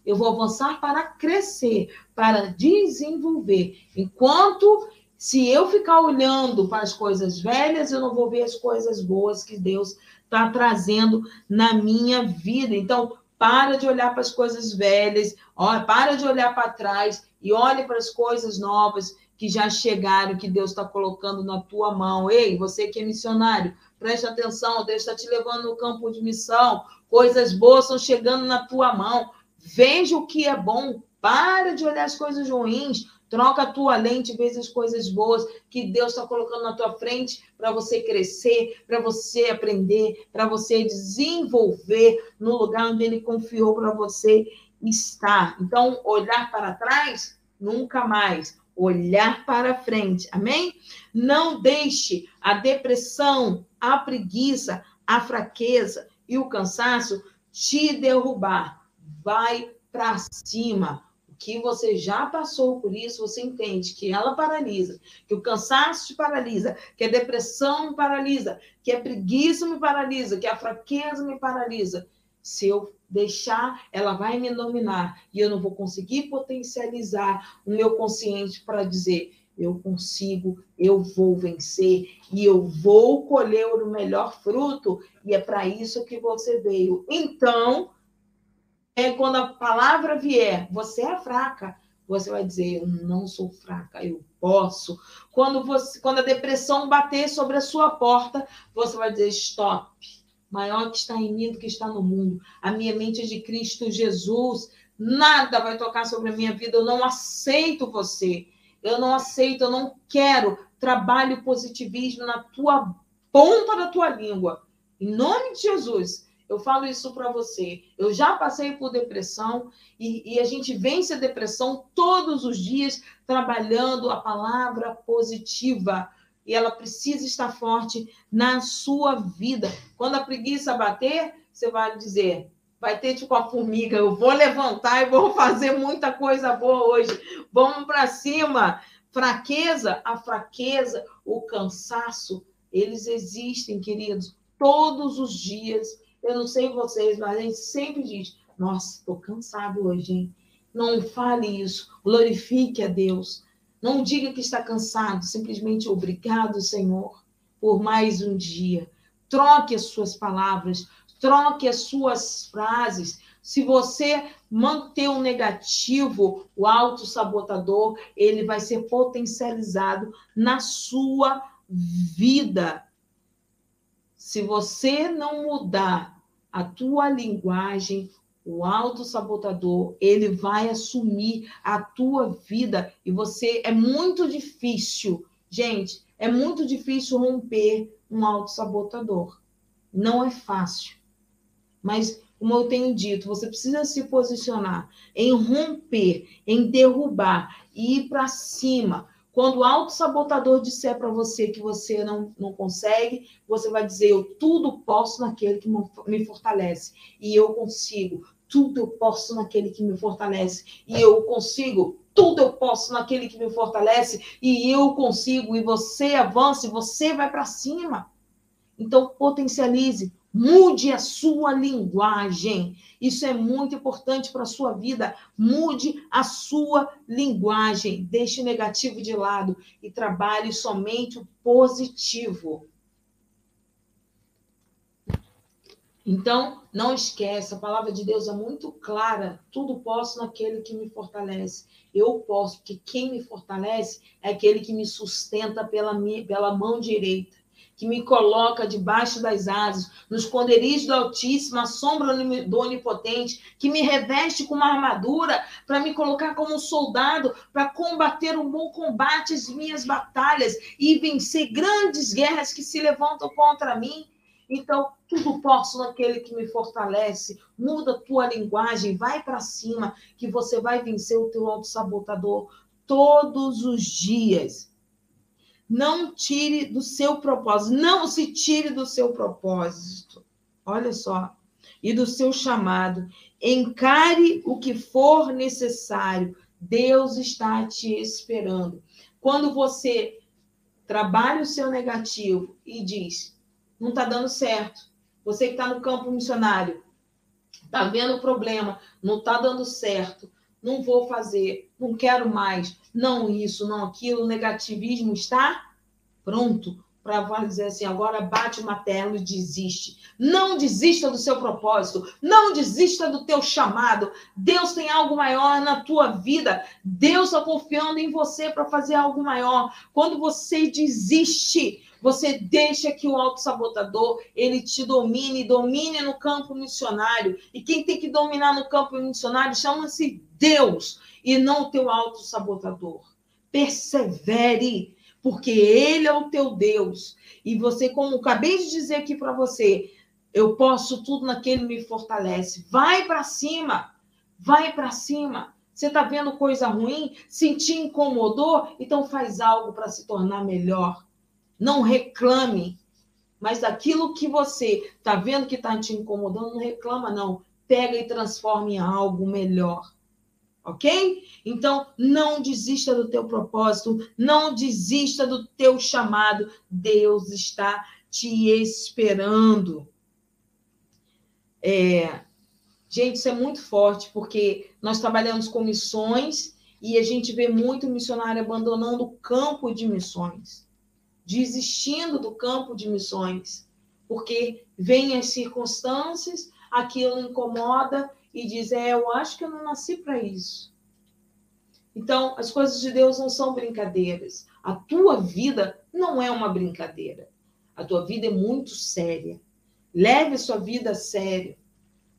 Eu vou avançar para crescer, para desenvolver. Enquanto se eu ficar olhando para as coisas velhas, eu não vou ver as coisas boas que Deus está trazendo na minha vida. Então, para de olhar para as coisas velhas, ó, para de olhar para trás e olhe para as coisas novas que já chegaram, que Deus está colocando na tua mão. Ei, você que é missionário, preste atenção, Deus está te levando no campo de missão. Coisas boas estão chegando na tua mão. Veja o que é bom. Para de olhar as coisas ruins. Troca a tua lente, veja as coisas boas que Deus está colocando na tua frente para você crescer, para você aprender, para você desenvolver no lugar onde Ele confiou para você estar. Então, olhar para trás, nunca mais. Olhar para frente, amém? Não deixe a depressão, a preguiça, a fraqueza e o cansaço te derrubar. Vai para cima. O que você já passou por isso, você entende que ela paralisa, que o cansaço te paralisa, que a depressão me paralisa, que a preguiça me paralisa, que a fraqueza me paralisa. Se eu deixar, ela vai me dominar e eu não vou conseguir potencializar o meu consciente para dizer: eu consigo, eu vou vencer e eu vou colher o melhor fruto, e é para isso que você veio. Então, é quando a palavra vier, você é fraca, você vai dizer, eu não sou fraca, eu posso. Quando você, quando a depressão bater sobre a sua porta, você vai dizer, stop. Maior que está em mim do que está no mundo. A minha mente é de Cristo Jesus. Nada vai tocar sobre a minha vida. Eu não aceito você eu não aceito, eu não quero. Trabalho positivismo na tua ponta da tua língua. Em nome de Jesus, eu falo isso para você. Eu já passei por depressão e, e, a gente vence a depressão todos os dias trabalhando a palavra positiva. E ela precisa estar forte na sua vida. Quando a preguiça bater, você vai dizer: vai ter tipo a formiga, eu vou levantar e vou fazer muita coisa boa hoje. Vamos para cima. Fraqueza, a fraqueza, o cansaço, eles existem, queridos, todos os dias. Eu não sei vocês, mas a gente sempre diz: Nossa, estou cansado hoje, hein? Não fale isso, glorifique a Deus. Não diga que está cansado, simplesmente obrigado, Senhor, por mais um dia. Troque as suas palavras, troque as suas frases. Se você manter o negativo, o autossabotador, ele vai ser potencializado na sua vida. Se você não mudar a tua linguagem, o autossabotador, ele vai assumir a tua vida e você é muito difícil, gente, é muito difícil romper um autossabotador. Não é fácil. Mas, como eu tenho dito, você precisa se posicionar em romper, em derrubar e ir para cima. Quando o auto-sabotador disser para você que você não, não consegue, você vai dizer: Eu tudo posso naquele que me fortalece. E eu consigo. Tudo eu posso naquele que me fortalece. E eu consigo. Tudo eu posso naquele que me fortalece. E eu consigo. E você avança e você vai para cima. Então, potencialize Mude a sua linguagem. Isso é muito importante para a sua vida. Mude a sua linguagem. Deixe o negativo de lado e trabalhe somente o positivo. Então, não esqueça, a palavra de Deus é muito clara. Tudo posso naquele que me fortalece. Eu posso, porque quem me fortalece é aquele que me sustenta pela, minha, pela mão direita, que me coloca debaixo das asas, no esconderijo do Altíssimo, a sombra do Onipotente, que me reveste com uma armadura para me colocar como um soldado, para combater um bom combate, as minhas batalhas e vencer grandes guerras que se levantam contra mim. Então, tudo posso naquele que me fortalece. Muda a tua linguagem, vai para cima, que você vai vencer o teu auto-sabotador todos os dias. Não tire do seu propósito, não se tire do seu propósito. Olha só, e do seu chamado. Encare o que for necessário. Deus está te esperando. Quando você trabalha o seu negativo e diz: não está dando certo. Você que está no campo missionário, está vendo o problema, não está dando certo, não vou fazer, não quero mais, não isso, não aquilo, negativismo está pronto para dizer assim, agora bate o martelo e desiste. Não desista do seu propósito, não desista do teu chamado. Deus tem algo maior na tua vida. Deus está confiando em você para fazer algo maior. Quando você desiste, você deixa que o auto-sabotador ele te domine, domine no campo missionário. E quem tem que dominar no campo missionário chama-se Deus e não o teu auto-sabotador. Persevere, porque ele é o teu Deus. E você, como acabei de dizer aqui para você, eu posso tudo naquele que me fortalece. Vai para cima, vai para cima. Você está vendo coisa ruim? Se te incomodou? Então faz algo para se tornar melhor. Não reclame. Mas aquilo que você está vendo que está te incomodando, não reclama, não. Pega e transforma em algo melhor. Ok? Então, não desista do teu propósito, não desista do teu chamado. Deus está te esperando. É, gente, isso é muito forte, porque nós trabalhamos com missões e a gente vê muito missionário abandonando o campo de missões desistindo do campo de missões, porque vêm as circunstâncias, aquilo incomoda e diz: É, eu acho que eu não nasci para isso. Então, as coisas de Deus não são brincadeiras. A tua vida não é uma brincadeira. A tua vida é muito séria. Leve a sua vida a sério.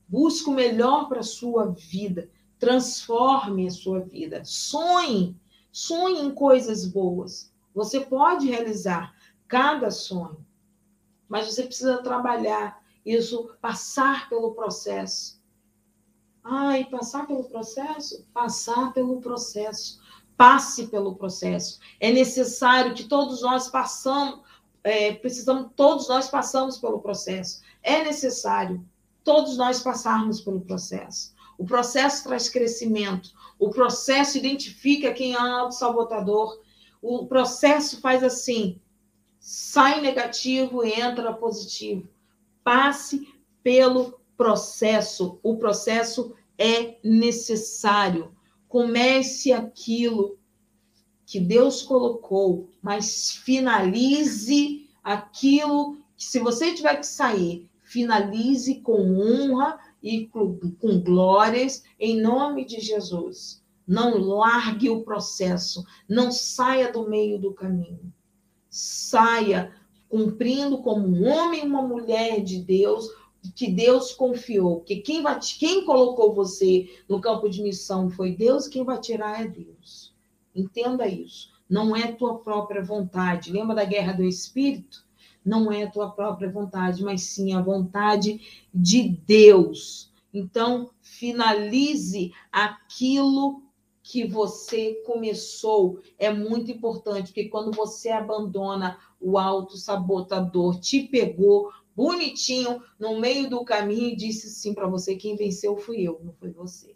Busque o melhor para a sua vida. Transforme a sua vida. Sonhe. Sonhe em coisas boas. Você pode realizar cada sonho, mas você precisa trabalhar isso, passar pelo processo. Ai, passar pelo processo? Passar pelo processo. Passe pelo processo. É necessário que todos nós passamos, é, precisamos, todos nós passamos pelo processo. É necessário todos nós passarmos pelo processo. O processo traz crescimento. O processo identifica quem é auto-sabotador o processo faz assim: sai negativo e entra positivo. Passe pelo processo. O processo é necessário. Comece aquilo que Deus colocou, mas finalize aquilo que, se você tiver que sair, finalize com honra e com, glórias, em nome de Jesus. Não largue o processo, não saia do meio do caminho. Saia cumprindo como um homem e uma mulher de Deus que Deus confiou, que quem, vai, quem colocou você no campo de missão foi Deus, quem vai tirar é Deus. Entenda isso. Não é tua própria vontade. Lembra da guerra do Espírito? Não é tua própria vontade, mas sim a vontade de Deus. Então, finalize aquilo que você começou é muito importante, porque quando você abandona o auto-sabotador, te pegou bonitinho no meio do caminho e disse sim para você: quem venceu fui eu, não foi você.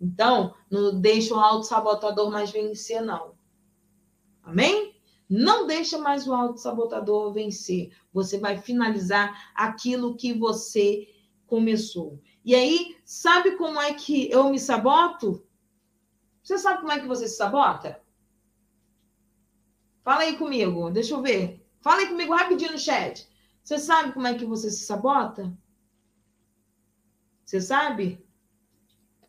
Então, não deixa o auto-sabotador mais vencer, não. Amém? Não deixa mais o auto-sabotador vencer. Você vai finalizar aquilo que você começou. E aí, sabe como é que eu me saboto? Você sabe como é que você se sabota? Fala aí comigo, deixa eu ver. Fala aí comigo rapidinho no chat. Você sabe como é que você se sabota? Você sabe?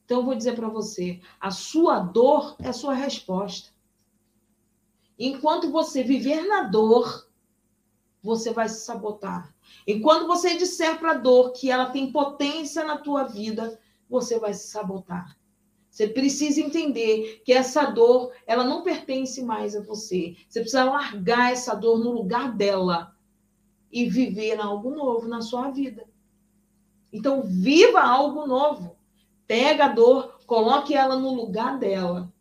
Então eu vou dizer para você, a sua dor é a sua resposta. Enquanto você viver na dor, você vai se sabotar. Enquanto você disser para a dor que ela tem potência na tua vida, você vai se sabotar. Você precisa entender que essa dor, ela não pertence mais a você. Você precisa largar essa dor no lugar dela e viver algo novo na sua vida. Então, viva algo novo. Pega a dor, coloque ela no lugar dela.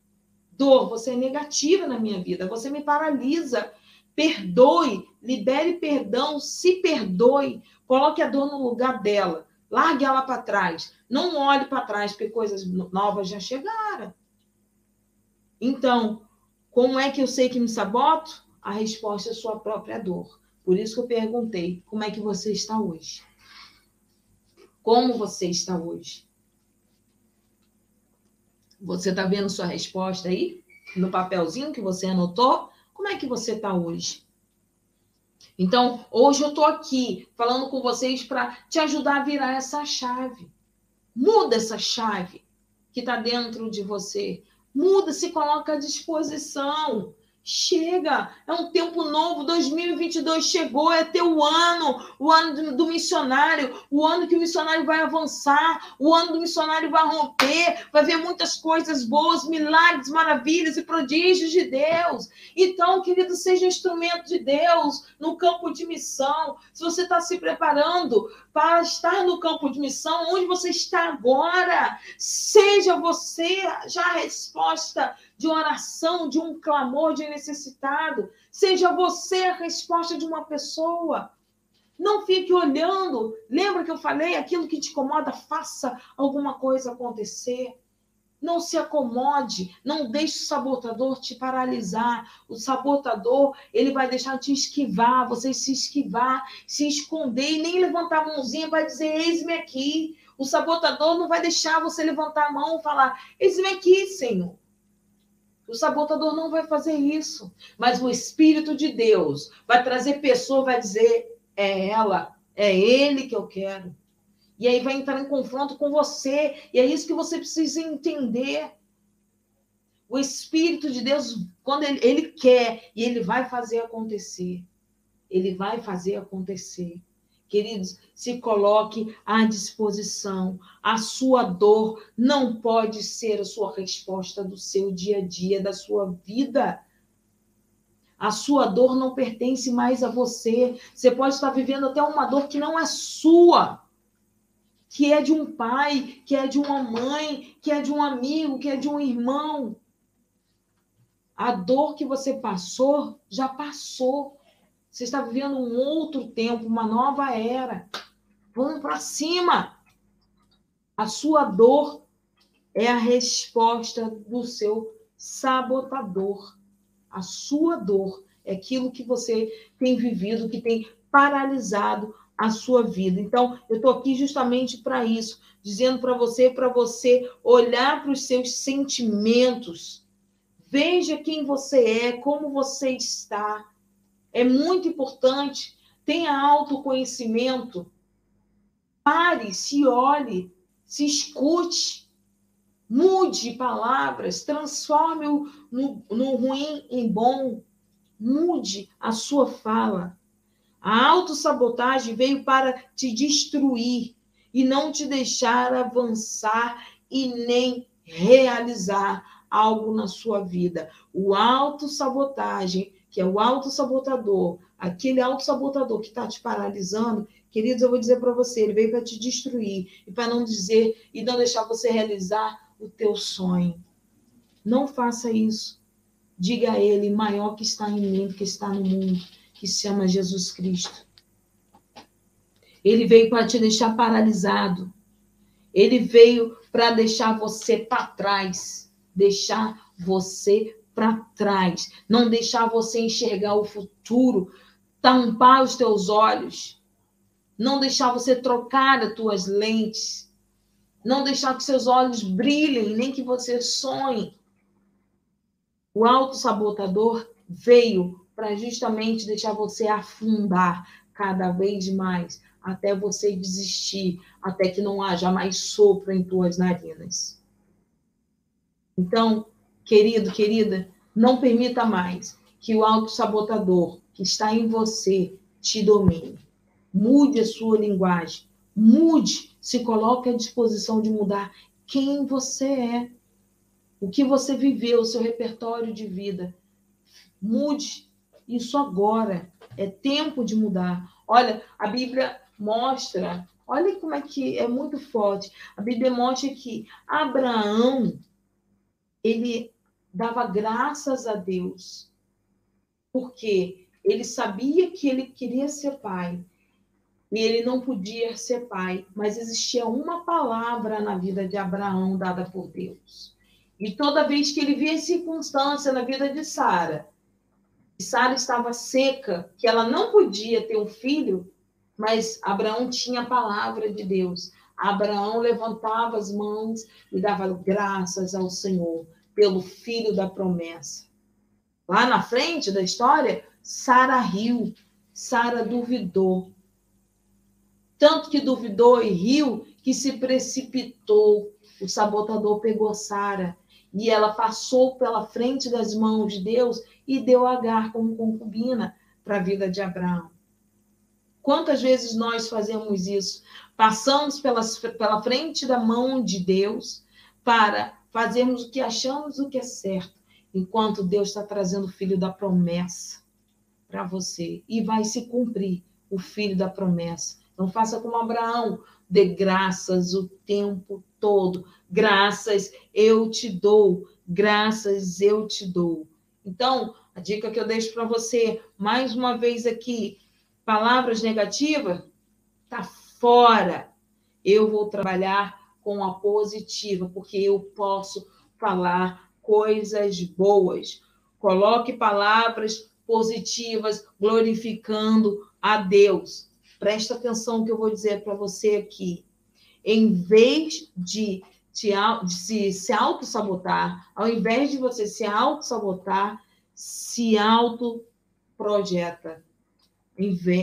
Dor, você é negativa na minha vida, você me paralisa. Perdoe, libere perdão, se perdoe, coloque a dor no lugar dela. Largue ela para trás. Não olhe para trás, porque coisas novas já chegaram. Então, como é que eu sei que me saboto? A resposta é sua própria dor. Por isso que eu perguntei: como é que você está hoje? Como você está hoje? Você está vendo sua resposta aí? No papelzinho que você anotou? Como é que você está hoje? Então, hoje eu estou aqui falando com vocês para te ajudar a virar essa chave. Muda essa chave que está dentro de você. Muda, se coloca à disposição. Chega, é um tempo novo, 2022 chegou, é teu ano, o ano do missionário, o ano que o missionário vai avançar, o ano do missionário vai romper, vai ver muitas coisas boas, milagres, maravilhas e prodígios de Deus. Então, querido, seja instrumento de Deus no campo de missão. Se você está se preparando para estar no campo de missão, onde você está agora, seja você já a resposta de oração, de um clamor de necessitado. Seja você a resposta de uma pessoa. Não fique olhando. Lembra que eu falei aquilo que te incomoda? Faça alguma coisa acontecer. Não se acomode, não deixe o sabotador te paralisar. O sabotador, ele vai deixar te esquivar, você se esquivar, se esconder e nem levantar a mãozinha para dizer: Eis-me aqui. O sabotador não vai deixar você levantar a mão e falar: Eis-me aqui, Senhor. O sabotador não vai fazer isso. Mas o Espírito de Deus vai trazer pessoa, vai dizer: é ela, é ele que eu quero. E aí vai entrar em confronto com você. E é isso que você precisa entender. O Espírito de Deus, quando ele, ele quer, e ele vai fazer acontecer. Ele vai fazer acontecer. Queridos, se coloque à disposição. A sua dor não pode ser a sua resposta do seu dia a dia, da sua vida. A sua dor não pertence mais a você. Você pode estar vivendo até uma dor que não é sua, que é de um pai, que é de uma mãe, que é de um amigo, que é de um irmão. A dor que você passou já passou. Você está vivendo um outro tempo, uma nova era. Vamos para cima. A sua dor é a resposta do seu sabotador. A sua dor é aquilo que você tem vivido, que tem paralisado a sua vida. Então, eu estou aqui justamente para isso, dizendo para você, para você olhar para os seus sentimentos. Veja quem você é, como você está é muito importante. Tenha autoconhecimento. Pare, se olhe, se escute. Mude palavras, transforme o no, no ruim em bom. Mude a sua fala. A autossabotagem veio para te destruir e não te deixar avançar e nem realizar algo na sua vida. O autossabotagem que é o autossabotador, aquele autossabotador que está te paralisando, queridos, eu vou dizer para você, ele veio para te destruir e para não dizer e não deixar você realizar o teu sonho. Não faça isso. Diga a ele, maior que está em mim, que está no mundo, que se chama Jesus Cristo. Ele veio para te deixar paralisado. Ele veio para deixar você para trás, deixar você para trás, não deixar você enxergar o futuro, tampar os teus olhos, não deixar você trocar as tuas lentes, não deixar que seus olhos brilhem, nem que você sonhe. O auto-sabotador veio para justamente deixar você afundar, cada vez mais, até você desistir, até que não haja mais sopro em tuas narinas. Então, querido, querida, não permita mais que o auto-sabotador que está em você te domine. Mude a sua linguagem, mude, se coloque à disposição de mudar quem você é, o que você viveu, o seu repertório de vida. Mude isso agora. É tempo de mudar. Olha, a Bíblia mostra, olha como é que é muito forte. A Bíblia mostra que Abraão ele dava graças a Deus, porque ele sabia que ele queria ser pai e ele não podia ser pai, mas existia uma palavra na vida de Abraão dada por Deus. E toda vez que ele via circunstância na vida de Sara, Sara estava seca, que ela não podia ter um filho, mas Abraão tinha a palavra de Deus. Abraão levantava as mãos e dava graças ao Senhor pelo filho da promessa. Lá na frente da história, Sara riu, Sara duvidou. Tanto que duvidou e riu que se precipitou. O sabotador pegou Sara e ela passou pela frente das mãos de Deus e deu Agar como concubina para a vida de Abraão. Quantas vezes nós fazemos isso? Passamos pelas, pela frente da mão de Deus para fazermos o que achamos o que é certo, enquanto Deus está trazendo o filho da promessa para você e vai se cumprir o filho da promessa. Não faça como Abraão, dê graças o tempo todo. Graças eu te dou, graças eu te dou. Então, a dica que eu deixo para você, mais uma vez aqui, palavras negativas, tá fora. Eu vou trabalhar com a positiva, porque eu posso falar coisas boas. Coloque palavras positivas, glorificando a Deus. Presta atenção que eu vou dizer para você aqui. Em vez de, te, de se, se auto-sabotar, ao invés de você se auto-sabotar, se auto-projeta.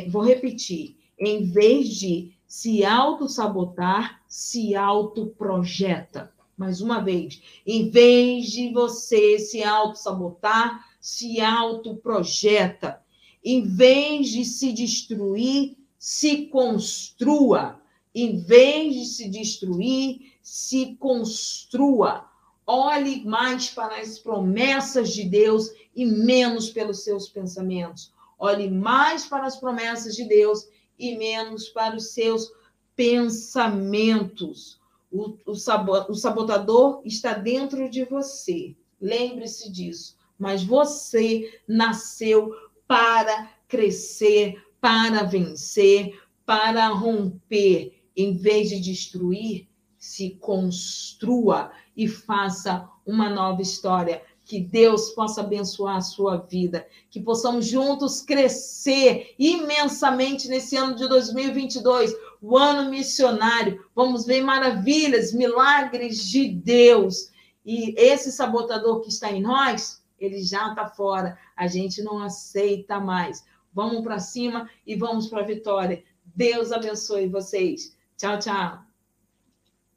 Vou repetir. Em vez de se auto-sabotar, se auto-projeta. Mais uma vez, em vez de você se auto-sabotar, se auto-projeta. Em vez de se destruir, se construa. Em vez de se destruir, se construa. Olhe mais para as promessas de Deus e menos pelos seus pensamentos. Olhe mais para as promessas de Deus e menos para os seus pensamentos. O, o, o sabotador está dentro de você. Lembre-se disso. Mas você nasceu para crescer, para vencer, para romper. Em vez de destruir, se construa e faça uma nova história. Que Deus possa abençoar a sua vida, que possamos juntos crescer imensamente nesse ano de 2022, o ano missionário. Vamos ver maravilhas, milagres de Deus. E esse sabotador que está em nós, ele já está fora. A gente não aceita mais. Vamos para cima e vamos para a vitória. Deus abençoe vocês. Tchau, tchau.